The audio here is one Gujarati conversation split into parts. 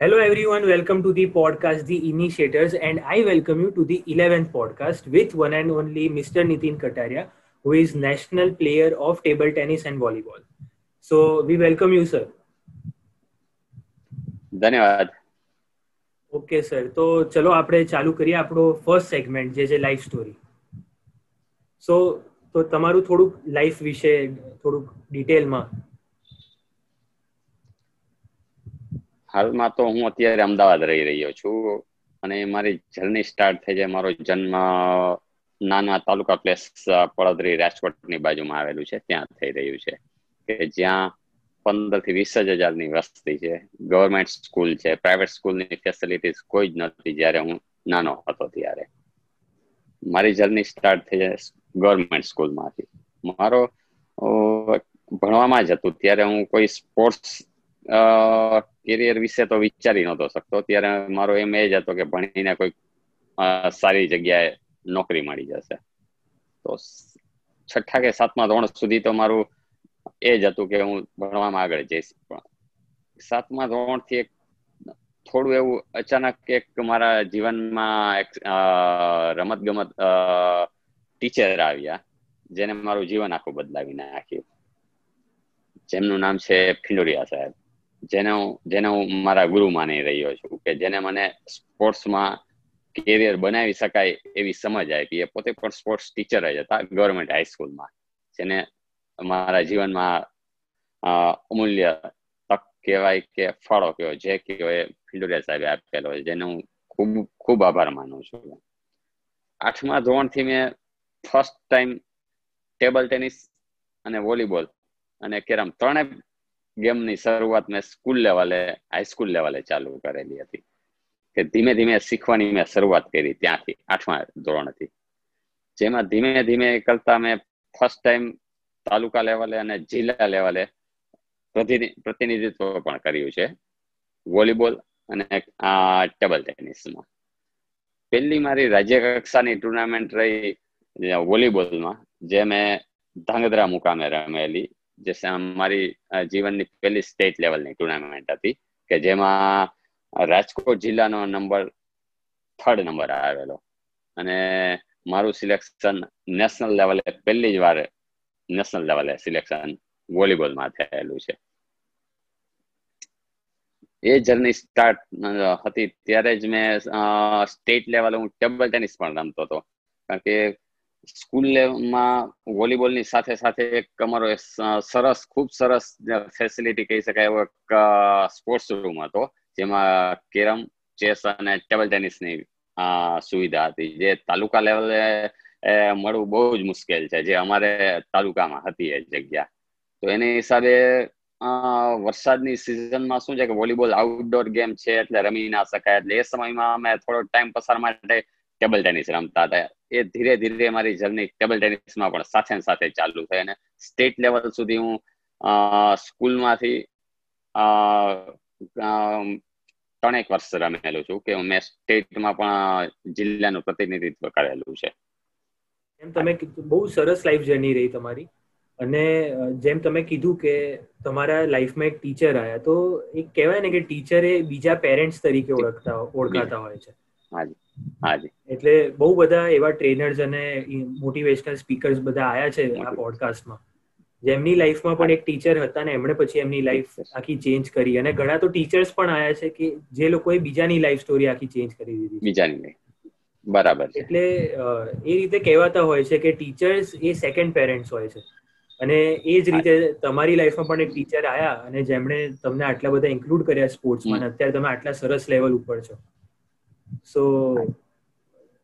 Hello, everyone. Welcome to the podcast, The Initiators, and I welcome you to the 11th podcast with one and only Mr. Nitin Kataria, who is national player of table tennis and volleyball. So, we welcome you, sir. ધન્યવાદ ઓકે સર તો ચલો આપણે ચાલુ કરીએ આપણો ફર્સ્ટ સેગમેન્ટ જે છે લાઈફ સ્ટોરી સો તો તમારું થોડુંક લાઈફ વિશે થોડુંક ડિટેલમાં હાલમાં તો હું અત્યારે અમદાવાદ રહી રહ્યો છું અને મારી જર્ની સ્ટાર્ટ થઈ જાય મારો જન્મ નાના તાલુકા પ્લેસ પડદરી રાજકોટની બાજુમાં આવેલું છે. ત્યાં થઈ રહ્યું છે કે જ્યાં પંદરથી વીસ જ હજારની વસ્તી છે. ગવર્મેન્ટ સ્કૂલ છે પ્રાઇવેટ સ્કૂલની ફેસિલિટીઝ કોઈ જ નથી જ્યારે હું નાનો હતો ત્યારે. મારી જર્ની સ્ટાર્ટ થઈ જાય ગવર્મેન્ટ સ્કૂલમાંથી મારો ભણવામાં જ હતું. ત્યારે હું કોઈ સ્પોર્ટ્સ કેરિયર વિશે તો વિચારી નહોતો શકતો. ત્યારે મારો એમ એ જ હતો કે ભણીને કોઈ સારી જગ્યાએ નોકરી મળી જશે. તો છઠ્ઠા કે સાતમા ધોરણ સુધી તો મારું એ જ હતું કે હું ભણવામાં આગળ જઈશ પણ. સાતમા ધોરણથી એક થોડું એવું અચાનક એક મારા જીવનમાં એક રમત ગમત ટીચર આવ્યા જેને મારું જીવન આખું બદલાવી નાખ્યું. જેમનું નામ છે ફિંડોરિયા સાહેબ. જેને હું જેને હું મારા ગુરુ માની રહ્યો છું કે જેને મને સ્પોર્ટ્સમાં કેરિયર બનાવી શકાય એવી સમજ આપી. એ પોતે પણ સ્પોર્ટ્સ ટીચર જ હતા ગવર્મેન્ટ હાઈસ્કૂલમાં જેને મારા જીવનમાં અમૂલ્ય તક કહેવાય કે ફળો કહેવાય જે કહેવાય ફિલ્ડોરિયા સાહેબે આપેલો જેને હું ખૂબ ખૂબ આભાર માનું છું. આઠમા ધોરણથી મેં ફર્સ્ટ ટાઈમ ટેબલ ટેનિસ અને વોલીબોલ અને કેરમ ત્રણે ગેમની શરૂઆત મેં સ્કૂલ લેવલે હાઈસ્કૂલ લેવલે ચાલુ કરેલી હતી. કે ધીમે ધીમે શીખવાની મેં શરૂઆત કરી ત્યાંથી, આઠમા ધોરણથી. જેમાં ધીમે ધીમે કરતા મેં ફર્સ્ટ ટાઈમ તાલુકા લેવલે અને જિલ્લા લેવલે પ્રતિનિધિત્વ પણ કર્યું છે. વોલીબોલ અને આ ટેબલ ટેનિસમાં. પહેલી મારી રાજ્ય કક્ષાની ટુર્નામેન્ટ રહી વોલીબોલમાં, જે મેં ધાંગધ્રા મુકામે રમેલી. જે મારી જીવનની પહેલી સ્ટેટ લેવલની ટુર્નામેન્ટ હતી કે જેમાં રાજકોટ જિલ્લાનો નંબર થર્ડ નંબર આવેલો. અને મારું સિલેક્શન નેશનલ લેવલે પહેલી જ વાર નેશનલ લેવલે સિલેક્શન વોલીબોલમાં થયેલું છે. એ જર્ની સ્ટાર્ટ હતી ત્યારે જ મેં સ્ટેટ લેવલે હું ટેબલ ટેનિસ પણ રમતો હતો. કારણ કે સ્કૂલ લેવલમાં વોલીબોલની સાથે સાથે એક અમારો સરસ, ખૂબ સરસ ફેસિલિટી કહી શકાય એવો એક સ્પોર્ટ્સ રૂમ હતો, જેમાં કેરમ, ચેસ અને ટેબલ ટેનિસની સુવિધા હતી. જે તાલુકા લેવલે મળવું બહુ જ મુશ્કેલ છે, જે અમારે તાલુકામાં હતી એ જગ્યા. તો એની હિસાબે વરસાદની સિઝનમાં શું છે કે વોલીબોલ આઉટડોર ગેમ છે, એટલે રમી ના શકાય. એટલે એ સમયમાં અમે થોડો ટાઈમ પસાર માટે ટેબલ ટેનિસ રમતા હતા. એ ધીરે ધીરે મારી જર્ની ટેબલ ટેનિસમાં પણ સાથે સાથે ચાલુ થઈ અને સ્ટેટ લેવલ સુધી હું સ્કૂલમાંથી ત્રણેક વર્ષ રમેલું છું કે મેં સ્ટેટમાં પણ જિલ્લાનું પ્રતિનિધિત્વ કરેલું છે. એમ તમે બહુ સરસ લાઈફ જર્ની રહી તમારી. અને જેમ તમે કીધું કે તમારા લાઈફમાં એક ટીચર આવ્યા તો એક કહેવાય ને કે ટીચર એ બીજા પેરેન્ટ્સ તરીકે ઓળખતા, ઓળખાતા હોય છે. હાજી હાજી. એટલે બહુ બધા એવા ટ્રેનર્સ અને મોટિવેશનલ સ્પીકર્સ બધા આયા છે આ પોડકાસ્ટમાં જેમની લાઈફમાં પણ એક ટીચર હતા ને એમણે પછી એમની લાઈફ આખી ચેન્જ કરી. અને ઘણા તો ટીચર્સ પણ આયા છે કે જે લોકોએ બીજાની લાઈફ સ્ટોરી આખી ચેન્જ કરી દીધી બીજાની બરાબર એટલે એ રીતે કહેવાતા હોય છે કે ટીચર્સ એ સેકન્ડ પેરેન્ટ્સ હોય છે. અને એ જ રીતે તમારી લાઈફમાં પણ એક ટીચર આયા અને જેમણે તમને આટલા બધા ઇન્ક્લુડ કર્યા સ્પોર્ટ્સમાં અત્યારે તમે આટલા સરસ લેવલ ઉપર છો. સો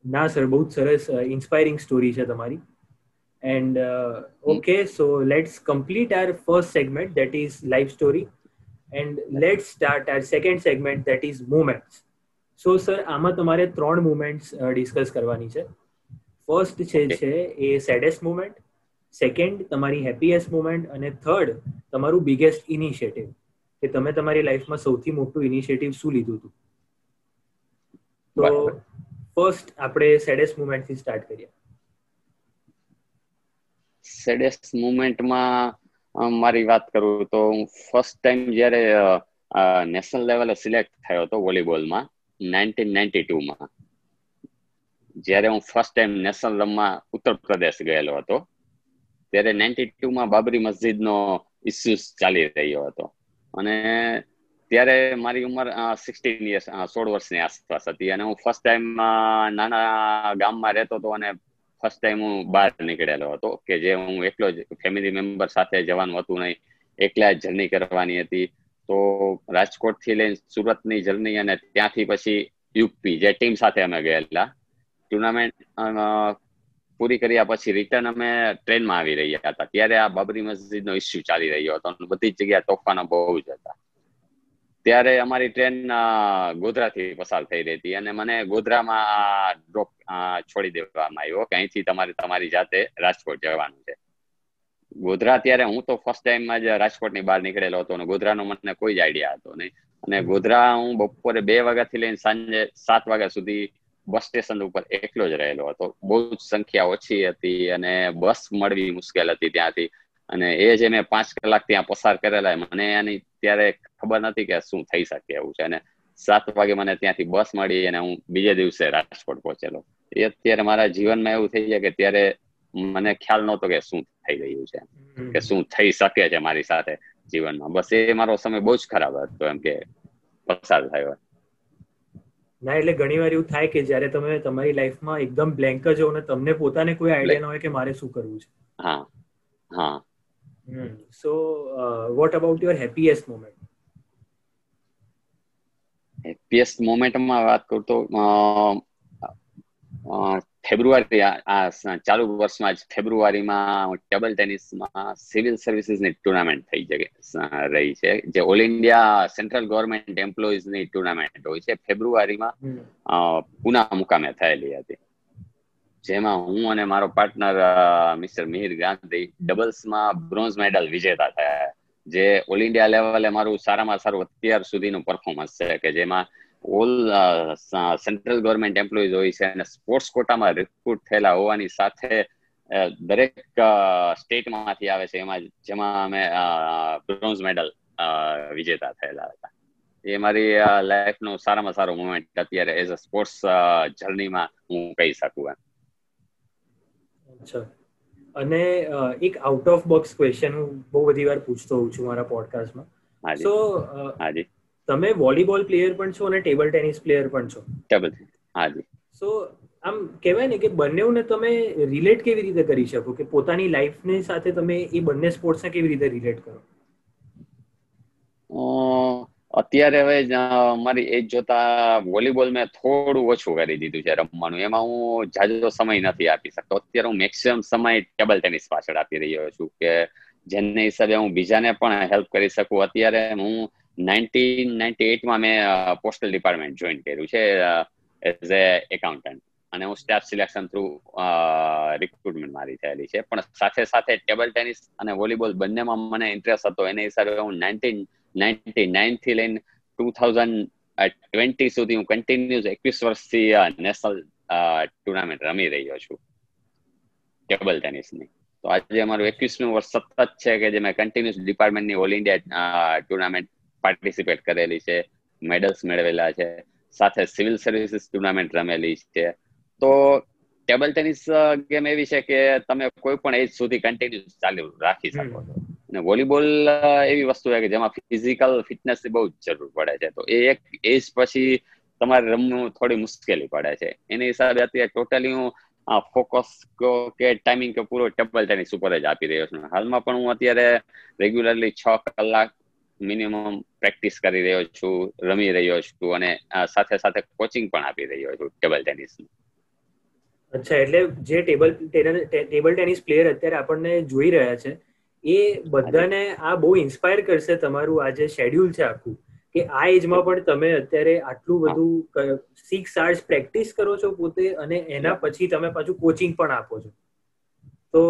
ના સર બહુ જ સરસ ઇન્સ્પાયરિંગ સ્ટોરી છે તમારી. And okay so let's complete our first segment that is life story and let's start our second segment that is moments so sir આમાં તમારે ત્રણ મુમેન્ટ્સ ડિસ્કસ કરવાની છે. ફર્સ્ટ છે છે એ સેડેસ્ટ મુમેન્ટ સેકન્ડ તમારી હેપીએસ્ટ મુમેન્ટ અને થર્ડ તમારું બિગેસ્ટ ઇનિશિયેટિવ કે તમે તમારી લાઈફમાં સૌથી મોટું ઇનિશિયેટિવ શું લીધું હતું? તો ફર્સ્ટ આપણે સેડેસ મુમેન્ટથી સ્ટાર્ટ કરીએ. સેડેસ્ટ મુમેન્ટમાં મારી વાત કરું તો હું ફર્સ્ટ ટાઈમ જ્યારે નેશનલ લેવલે સિલેક્ટ થયો હતો વોલીબોલમાં નાઇન્ટીન નાઇન્ટી ટુમાં જ્યારે હું ફર્સ્ટ ટાઈમ નેશનલ રમવા ઉત્તર પ્રદેશ ગયેલો હતો ત્યારે નાઇન્ટી ટુમાં બાબરી મસ્જિદનો ઇસ્યુઝ ચાલી રહ્યો હતો. અને ત્યારે મારી ઉંમર સિક્સટીન યર્સ સોળ વર્ષની આસપાસ હતી. અને હું ફર્સ્ટ ટાઈમ નાના ગામમાં રહેતો હતો અને ફર્સ્ટ ટાઈમ હું બહાર નીકળેલો હતો, કે જે હું એકલો જ ફેમિલી મેમ્બર સાથે જવાનું હતું નહીં. એકલા જ જર્ની કરવાની હતી. તો રાજકોટથી લઈને સુરતની જર્ની અને ત્યાંથી પછી યુપી જે ટીમ સાથે અમે ગયેલા. ટુર્નામેન્ટ પૂરી કર્યા પછી રિટર્ન અમે ટ્રેનમાં આવી રહ્યા હતા. ત્યારે આ બાબરી મસ્જિદનો ઇસ્યુ ચાલી રહ્યો હતો બધી જગ્યા તોફાનો બહુ જ હતા. ત્યારે અમારી ટ્રેન ગોધરાથી પસાર થઈ રહી હતી અને મને ગોધરામાં ડ્રોપ છોડી દેવામાં આવ્યો કે અહીંથી તમારે તમારી જાતે રાજકોટ જવાનું છે. ગોધરા ત્યારે હું તો ફર્સ્ટ ટાઈમમાં જ રાજકોટની બહાર નીકળેલો હતો અને ગોધરાનો મને કોઈ જ આઈડિયા હતો નહીં. અને ગોધરા હું બપોરે બે વાગ્યાથી લઈને સાંજે સાત વાગ્યા સુધી બસ સ્ટેશન ઉપર એકલો જ રહેલો હતો. બહુ જ સંખ્યા ઓછી હતી અને બસ મળવી મુશ્કેલ હતી ત્યાંથી. અને એ જે મેં પાંચ કલાક ત્યાં પસાર કરેલા મને એની ત્યારે ખબર નથી કે શું થઈ શકે એવું છે. અને સાત વાગે મને ત્યાંથી બસ મળી અને હું બીજે દિવસે રાજકોટ પહોંચેલો. એ અત્યારે મારા જીવનમાં એવું થઈ જાય કે ત્યારે મને ખ્યાલ નહોતો કે શું થઈ રહ્યું છે. કે શું થઈ શકે છે મારી સાથે જીવનમાં. બસ એ મારો સમય બહુ જ ખરાબ હતો એમ કે પસાર થયો. ના એટલે ઘણી વાર એવું થાય કે જ્યારે તમે તમારી લાઈફમાં એકદમ બ્લેન્ક જ હો ને તમને પોતાને કોઈ આઈડિયા ન હોય કે મારે શું કરવું છે. હા હા. So what about your happiest moment? Happiest મોમેન્ટમાં વાત કરું તો ફેબ્રુઆરી આ ચાલુ વર્ષમાં જ ફેબ્રુઆરીમાં ટેબલ ટેનિસમાં સિવિલ સર્વિસીસની ટુર્નામેન્ટ થઈ રહી છે. જે ઓલ ઇન્ડિયા સેન્ટ્રલ ગવર્મેન્ટ એમ્પ્લોઈઝની ટુર્નામેન્ટ હોય છે. ફેબ્રુઆરીમાં પુના મુકામે થયેલી હતી. જેમાં હું અને મારો પાર્ટનર મિસ્ટર મિહિર ગાંધી ડબલ્સમાં બ્રોન્ઝ મેડલ વિજેતા થયા. જે ઓલ ઇન્ડિયા લેવલે મારું સારામાં સારું અત્યાર સુધીનું પરફોર્મન્સ છે કે જેમાં ઓલ સેન્ટ્રલ ગવર્મેન્ટ એમ્પ્લોઈઝ હોય છે અને સ્પોર્ટ્સ કોટામાં રિક્રુટ થયેલા હોવાની સાથે દરેક સ્ટેટમાંથી આવે છે. એમાં, જેમાં અમે બ્રોન્ઝ મેડલ વિજેતા થયેલા હતા. એ મારી લાઈફનો સારામાં સારો મુમેન્ટ અત્યારે એઝ અ સ્પોર્ટ્સ જર્નીમાં હું કહી શકું એમ. અચ્છા. અને એક આઉટ ઓફ બોક્સ ક્વેશ્ચન હું બહુ બધી વાર પૂછતો હોઉં છું મારા પોડકાસ્ટમાં સો તમે વોલીબોલ પ્લેયર પણ છો અને ટેબલ ટેનિસ પ્લેયર પણ છો? ટેબલ હાજી. સો આમ કહેવાય ને કે બંનેઓને તમે રિલેટ કેવી રીતે કરી શકો? કે પોતાની લાઈફને સાથે તમે એ બંને સ્પોર્ટ્સને કેવી રીતે રિલેટ કરો? અત્યારે હવે મારી એજ જોતા વોલીબોલ મેં થોડું ઓછું કરી દીધું છે રમવાનું. એમાં હું જાજો સમય નથી આપી શકતો. અત્યારે હું મેક્સિમમ સમય ટેબલ ટેનિસ પાછળ આપી રહ્યો છું કે જેને હિસાબે હું બીજાને પણ હેલ્પ કરી શકું. અત્યારે હું નાઇન્ટીન નાઇન્ટી એટમાં મેં પોસ્ટલ ડિપાર્ટમેન્ટ જોઈન કર્યું છે એઝ એ એકાઉન્ટન્ટ અને હું સ્ટાફ સિલેક્શન થ્રુ રિક્રુટમેન્ટ મારી થયેલી છે. પણ સાથે સાથે ટેબલ ટેનિસ અને વોલીબોલ બંનેમાં મને ઇન્ટરેસ્ટ હતો. એને હિસાબે હું નાઇન્ટીન નાઇન્ટી નાઇનથી લઈને ટુ થાઉઝન્ડ ટ્વેન્ટી સુધી હું કન્ટિન્યુઅસ એકવીસ વર્ષથી નેશનલ ટુર્નામેન્ટ રમી રહ્યો છું. ટેબલ ટેનિસની તો આજે અમારું એકવીસનું વર્ષ સતત છે કે જે મેં કન્ટિન્યુઅસ ડિપાર્ટમેન્ટની ઓલ ઇન્ડિયા ટુર્નામેન્ટ પાર્ટિસિપેટ કરેલી છે મેડલ્સ મેળવેલા છે, સાથે સિવિલ સર્વિસીસ ટુર્નામેન્ટ રમેલી છે. તો ટેબલ ટેનિસ ગેમ એવી છે કે તમે કોઈ પણ એજ સુધી કન્ટિન્યુઅસ ચાલુ રાખી શકો છો. અને વોલીબોલ એવી વસ્તુ છે કે જેમાં ફિઝિકલ ફિટનેસ બહુ જરૂર પડે છે. તો એ એક એજ પછી તમારે રમવું થોડી મુશ્કેલી પડે છે. એની હિસાબે અત્યારે ટોટલી હું ફોકસ કે ટાઈમિંગ કે પૂરો ટેબલ ટેનિસ ઉપર જ આપી રહ્યો છું. હાલમાં પણ હું અત્યારે રેગ્યુલરલી છ કલાક મિનિમમ પ્રેક્ટિસ કરી રહ્યો છું, રમી રહ્યો છું અને સાથે સાથે કોચિંગ પણ આપી રહ્યો છું ટેબલ ટેનિસનું અચ્છા, એટલે જે ટેબલ ટેબલ ટેનિસ પ્લેયર અત્યારે આપણને જોઈ રહ્યા છે એ બધાને આ બહુ ઇન્સ્પાયર કરશે તમારું આ જે શેડ્યુલ છે આખું કે આ એજમાં પણ તમે અત્યારે આટલું બધું સિક્સ આર્સ પ્રેક્ટિસ કરો છો પોતે અને એના પછી તમે પાછું કોચિંગ પણ આપો છો. તો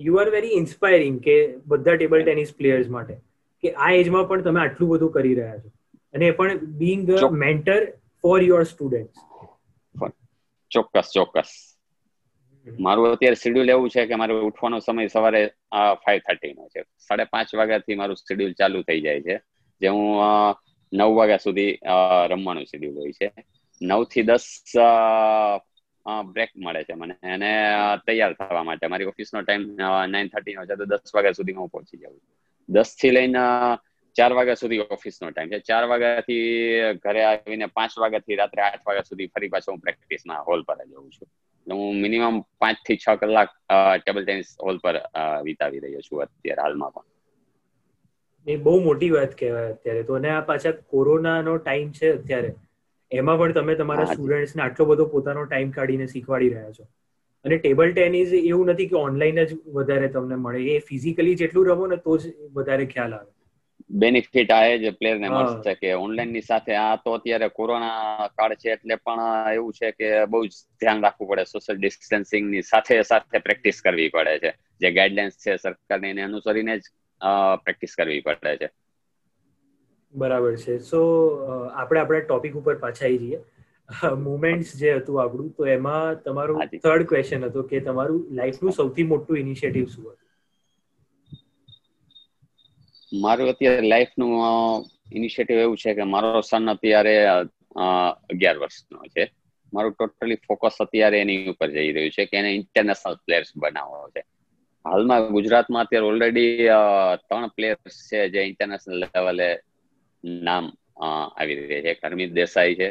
યુ આર વેરી ઇન્સ્પાયરિંગ કે બધા ટેબલ ટેનિસ પ્લેયર્સ માટે કે આ એજમાં પણ તમે આટલું બધું કરી રહ્યા છો. અને એ પણ being mentor for your student ચોક્કસ ચોક્કસ. મારું અત્યારે શેડ્યુલ એવું છે કે મારે ઉઠવાનો સમય સવારે ફાઈવ થર્ટી નો છે. સાડા પાંચ વાગ્યાથી મારું શેડ્યુલ ચાલુ થઈ જાય છે. જે હું નવ વાગ્યા સુધી રમવાનું શેડ્યુલ હોય છે. નવથી દસ બ્રેક મળે છે મને અને તૈયાર થવા માટે. મારી ઓફિસનો ટાઈમ નાઇન થર્ટી નો છે, તો દસ વાગ્યા સુધી હું પહોંચી જાઉં દસથી લઈને ચાર વાગ્યા સુધી ઓફિસનો ટાઈમ છે. ચાર વાગ્યાથી ઘરે આવીને પાંચ વાગ્યાથી રાત્રે આઠ વાગ્યા સુધી ફરી પાછો હું પ્રેક્ટિસના હોલ પર જઉં છું. હું મિનિમમ પાંચથી છ કલાક ટેબલ ટેનિસ હોલ પર વિતાવી રહ્યો છું અત્યારે હાલમાં પણ. એ બહુ મોટી વાત કહેવાય અત્યારે તો. અને આ પાછા કોરોનાનો ટાઈમ છે અત્યારે. એમાં પણ તમે તમારા સ્ટુડન્ટ્સને આટલો બધો પોતાનો ટાઈમ કાઢીને શીખવાડી રહ્યા છો. અને ટેબલ ટેનિસ એવું નથી કે ઓનલાઈન જ વધારે તમને મળે. એ ફિઝિકલી જેટલું રમો ને તો જ વધારે ખ્યાલ આવે. બેનિફિટ આ જ પ્લેયરને મળશે કે ઓનલાઈનની સાથે આ તો અત્યારે કોરોના કાળ છે એટલે પણ એવું છે કે બહુ જ ધ્યાન રાખવું પડે સોશિયલ ડિસ્ટન્સિંગની સાથે સાથે પ્રેક્ટિસ કરવી પડે છે. જે ગાઈડલાઇન્સ છે સરકારની એને અનુસરીને જ પ્રેક્ટિસ કરવી પડે છે. બરાબર છે. સો આપણે આપણા ટોપિક ઉપર પાછા આવી જઈએ. મુમેન્ટ્સ જે હતું આપણું તો એમાં તમારું થર્ડ ક્વેશ્ચન હતો કે તમારું લાઈફનું સૌથી મોટું ઇનિશિયેટિવ શું હતું? મારું અત્યારે લાઈફનું ઇનિશિયેટિવ એવું છે કે મારો સન અત્યારે અગિયાર વર્ષનો છે. મારું ટોટલી ફોકસ અત્યારે એની ઉપર જઈ રહ્યું છે કે એને ઇન્ટરનેશનલ પ્લેયર્સ બનાવવો છે. હાલમાં ગુજરાતમાં અત્યારે ઓલરેડી ત્રણ પ્લેયર્સ છે જે ઇન્ટરનેશનલ લેવલે નામ આવી રહ્યા છે. એક હરમિત દેસાઈ છે,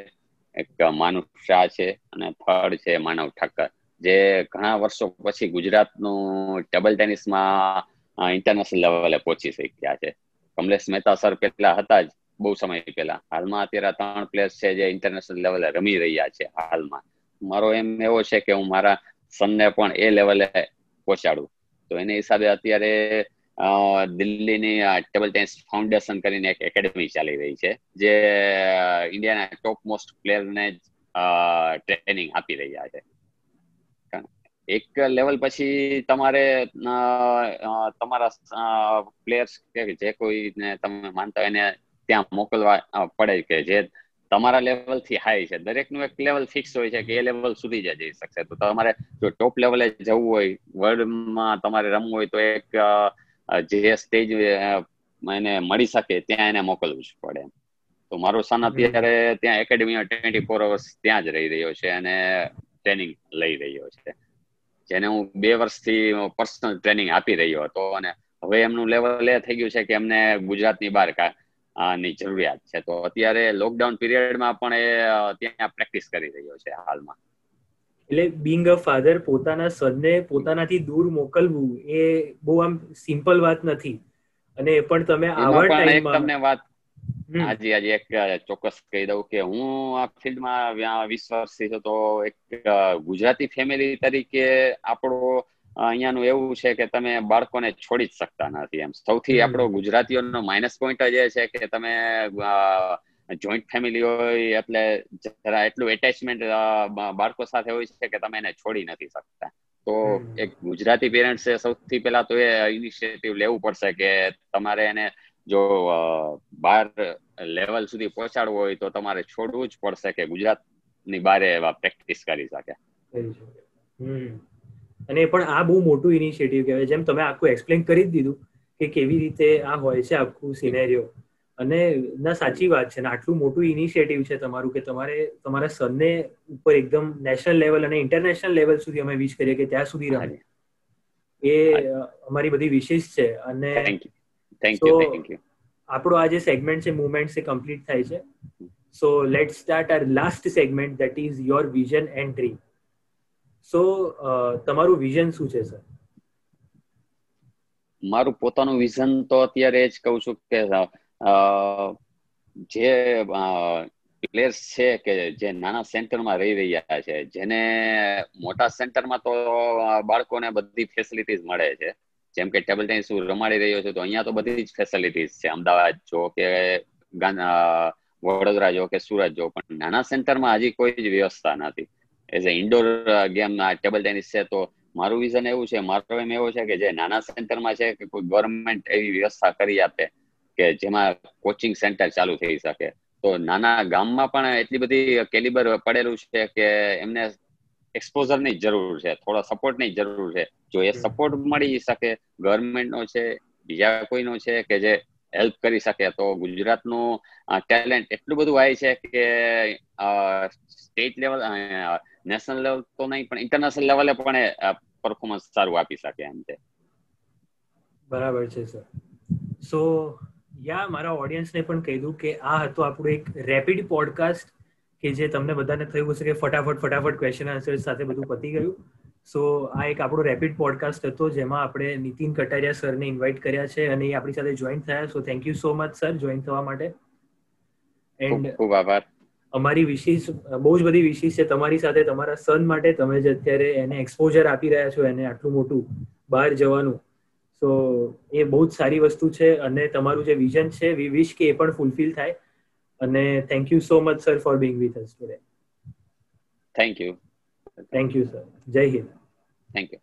એક માનુષ શાહ છે અને થર્ડ છે માનવ ઠક્કર જે ઘણા વર્ષો પછી ગુજરાતનું ટેબલ ટેનિસમાં ઇન્ટરનેશનલ લેવલે પહોંચી શક્યા છે કમલેશ મહેતા સર પેલા હતા જ, બહુ સમય પહેલા હાલમાં અત્યારે ત્રણ પ્લેયર્સ છે જે ઇન્ટરનેશનલ લેવલે રમી રહ્યા છે હાલમાં. મારો એમ એવો છે કે હું મારા સનને પણ એ લેવલે પહોંચાડું. તો એને હિસાબે અત્યારે દિલ્હીની ટેબલ ટેનિસ ફાઉન્ડેશન કરીને એક એકેડમી ચાલી રહી છે, જે ઇન્ડિયાના ટોપ મોસ્ટ પ્લેયરને ટ્રેનિંગ આપી રહ્યા છે. એક લેવલ પછી તમારે તમારા પ્લેયર્સ કે જે કોઈને તમે માનતા એને ત્યાં મોકલવા પડે કે જે તમારા લેવલથી હાઈ છે. દરેકનું એક લેવલ ફિક્સ હોય છે કે એ લેવલ સુધી જ જઈ શકશે. તો તમારે જો ટોપ લેવલે જવું હોય વર્લ્ડમાં તમારે રમવું હોય તો એક જે સ્ટેજ એને મળી શકે ત્યાં એને મોકલવું જ પડે. તો મારો સન અત્યારે ત્યાં એકેડમી ટ્વેન્ટી ફોર અવર્સ ત્યાં જ રહી રહ્યો છે અને ટ્રેનિંગ લઈ રહ્યો છે. જેને હું બે વર્ષથી પર્સનલ ટ્રેનિંગ આપી રહ્યો હતો અને હવે એમનું લેવલ એ થઈ ગયું છે કે એમને ગુજરાતની બહારની જરૂરિયાત છે. તો અત્યારે લોકડાઉન પીરિયડમાં પણ એ ત્યાં પ્રેક્ટિસ કરી રહ્યો છે હાલમાં. એટલે બિંગ અ ફાધર પોતાના સનને પોતાનાથી દૂર મોકલવું એ બહુ આમ સિમ્પલ વાત નથી. અને એ પણ તમે આવા ટાઈમમાં તમને વાત આજે આજે એક ચોક્કસ કહી દઉં કે હું આ ફિલ્ડમાં વીસ વર્ષથી છું તો એક ગુજરાતી ફેમિલી તરીકે આપણો અહીંયાનું એવું છે કે તમે બાળકોને છોડી જ શકતા નથી એમ. સૌથી આપણો ગુજરાતીઓનો માઇનસ પોઈન્ટ જ એ છે કે તમે જોઈન્ટ ફેમિલી હોય એટલે જરા એટલું એટેચમેન્ટ બાળકો સાથે હોય છે કે તમે એને છોડી નથી શકતા. તો એક ગુજરાતી પેરેન્ટ્સે સૌથી પહેલા તો એ ઇનિશિયેટિવ લેવું પડશે કે તમારે એને જો બાર લેવલ સુધી પહોંચાડવું હોય તો તમારે છોડવું જ પડશે કે ગુજરાતની બારે એવા પ્રેક્ટિસ કરી શકે. અને પણ આ બહુ મોટું ઇનિશિયેટિવ કહેવાય. જેમ તમે આખું એક્સપ્લેન કરી જ દીધું કે કેવી રીતે આ હોય છે આખું સિનેરિયો અને ના સાચી વાત છે ને આટલું મોટું ઇનિશિયેટિવ છે તમારું કે તમારે તમારા સનને ઉપર એકદમ નેશનલ લેવલ અને ઇન્ટરનેશનલ લેવલ સુધી અમે વિશ કરીએ કે ત્યાં સુધી રમે એ અમારી બધી વિશેષ છે. અને થેન્ક યુ થેન્ક યુ આપણો આ જે સેગમેન્ટ છે મુવમેન્ટ છે કમ્પ્લીટ થાય છે. So let start our last segment that is your vision and dream so તમારું વિઝન શું છે સર મારું પોતાનું વિઝન તો અત્યારે એ જ કહું છું કે જે પ્લેયર્સ છે કે જે નાના સેન્ટરમાં રહી રહ્યા છે, જેને મોટા સેન્ટરમાં તો બાળકોને બધી ફેસિલિટીઝ મળે છે. જેમ કે ટેબલ ટેનિસ હું રમાડી રહ્યો છું, તો અહીંયા તો બધી જ ફેસિલિટીઝ છે. અમદાવાદ જો કે વડોદરા જો કે સુરત જો, પણ નાના સેન્ટરમાં હજી કોઈ જ વ્યવસ્થા નથી. As a indoor game table tennis છે, તો મારું વિઝન એવું છે, મારો એમ એવો છે કે જે નાના સેન્ટરમાં છે કે કોઈ ગવર્મેન્ટ એવી વ્યવસ્થા કરી આપે કે જેમાં કોચિંગ સેન્ટર ચાલુ થઈ શકે. તો નાના ગામમાં પણ એટલી બધી કેલિબર પડેલું છે કે એમને એક્સપોઝરની જરૂર છે થોડા સપોર્ટની જરૂર છે. જો એ સપોર્ટ મળી શકે ગવર્મેન્ટનો છે બીજા કોઈનો છે કે જે હેલ્પ કરી શકે તો ગુજરાતનું ટેલેન્ટ એટલું બધું આવી છે કે સ્ટેટ લેવલ નેશનલ લેવલ તો નહીં પણ ઇન્ટરનેશનલ લેવલે પણ પરફોર્મન્સ સારું આપી શકે એમ છે. બરાબર છે સર સો યા મારા ઓડિયન્સને પણ કહી દઉં કે આ હતો આપણું એક રેપિડ પોડકાસ્ટ કે જે તમને બધાને થયું હશે કે ફટાફટ ફટાફટ ક્વેશ્ચન આન્સર સાથે બધું પતી ગયું. સો આ એક આપણો રેપિડ પોડકાસ્ટ હતો જેમાં આપણે નીતિન કટારિયા સરને ઇન્વાઇટ કર્યા છે અને એ આપણી સાથે જોઈન થયા. So thank you so much sir join થવા માટે. એન્ડ ખૂબ આભાર. અમારી વિશેષ બહુ જ બધી વિશેષ છે તમારી સાથે તમારા સન માટે. તમે જે અત્યારે એને એક્સપોઝર આપી રહ્યા છો એને આટલું મોટું બહાર જવાનું. સો એ બહુ જ સારી વસ્તુ છે અને તમારું જે વિઝન છે વી વિશ કે એ પણ ફૂલફિલ થાય. અને thank you so much sir for being with us today thank you thank you sir જય હિન્દ થેન્ક યુ